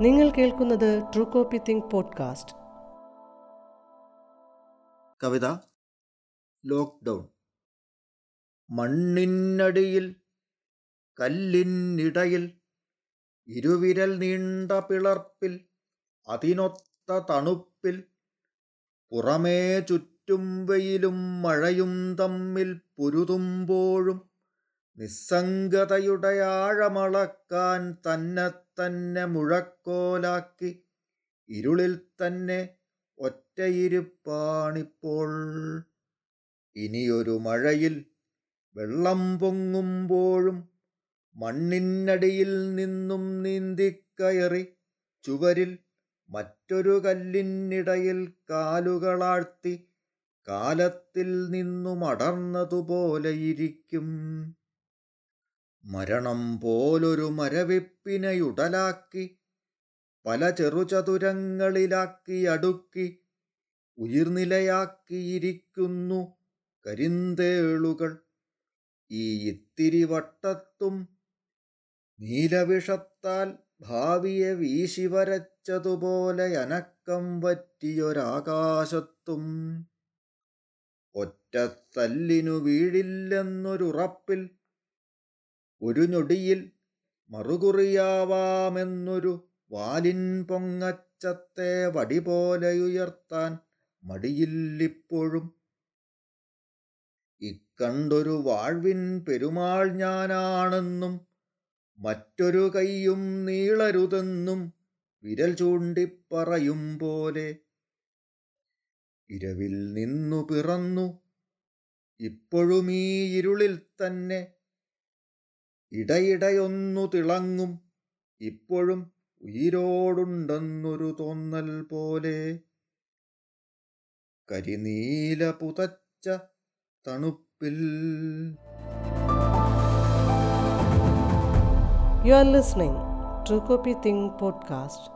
നിങ്ങൾ കേൾക്കുന്നത് true copy think podcast കവിത ലോക്ക്ഡൗൺ മണ്ണിനടിയിൽ കല്ലിനിടയിൽ ഇരുവിരൽ നീണ്ട പിളർപ്പിൽ അതിനൊത്ത തണുപ്പിൽ പുറമേ ചുറ്റും വെയിലും മഴയും തമ്മിൽ പൊരുതുമ്പോഴും നിസ്സംഗതയുടെ ആഴമളക്കാൻ തന്നെ തന്നെ മുഴക്കോലാക്കി ഇരുളിൽ തന്നെ ഒറ്റയിരിപ്പാണിപ്പോൾ. ഇനിയൊരു മഴയിൽ വെള്ളം പൊങ്ങുമ്പോഴും മണ്ണിനടിയിൽ നിന്നും നീന്തിക്കയറി ചുവരിൽ മറ്റൊരു കല്ലിനിടയിൽ കാലുകളാഴ്ത്തി കാലത്തിൽ നിന്നും ഇരിക്കും. മരണം പോലൊരു മരവിപ്പിനെയുടലാക്കി പല ചെറുചതുരങ്ങളിലാക്കി അടുക്കി ഉയിർനിലയാക്കിയിരിക്കുന്നു കരിന്തേളുകൾ. ഈ ഇത്തിരി വട്ടത്തും നീലവിഷത്താൽ ഭാവിയെ വീശി വരച്ചതുപോലെ അനക്കം പറ്റിയൊരാകാശത്തും ഒറ്റത്തല്ലിനു വീഴില്ലെന്നൊരുറപ്പിൽ ഒരു ഞൊടിയിൽ മറുകുറിയാവാമെന്നൊരു വാലിൻ പൊങ്ങച്ചത്തെ വടി പോലെ ഉയർത്താൻ മടിയില്ലിപ്പോഴും. ഇക്കണ്ടൊരു വാഴ്വിൻ പെരുമാൾ ഞാനാണെന്നും മറ്റൊരു കൈയും നീളരുതെന്നും വിരൽ ചൂണ്ടിപ്പറയും പോലെ. ഇരവിൽ നിന്നു പിറന്നു. ഇപ്പോഴും ഈ ഇരുളിൽ തന്നെ ഇടയിടയൊന്നു തിളങ്ങും. ഇപ്പോഴും ഉയിരോടുണ്ടെന്നൊരു തോന്നൽ പോലെ. കരിനീല പുതച്ച തണുപ്പിൽ. You are listening true copy think podcast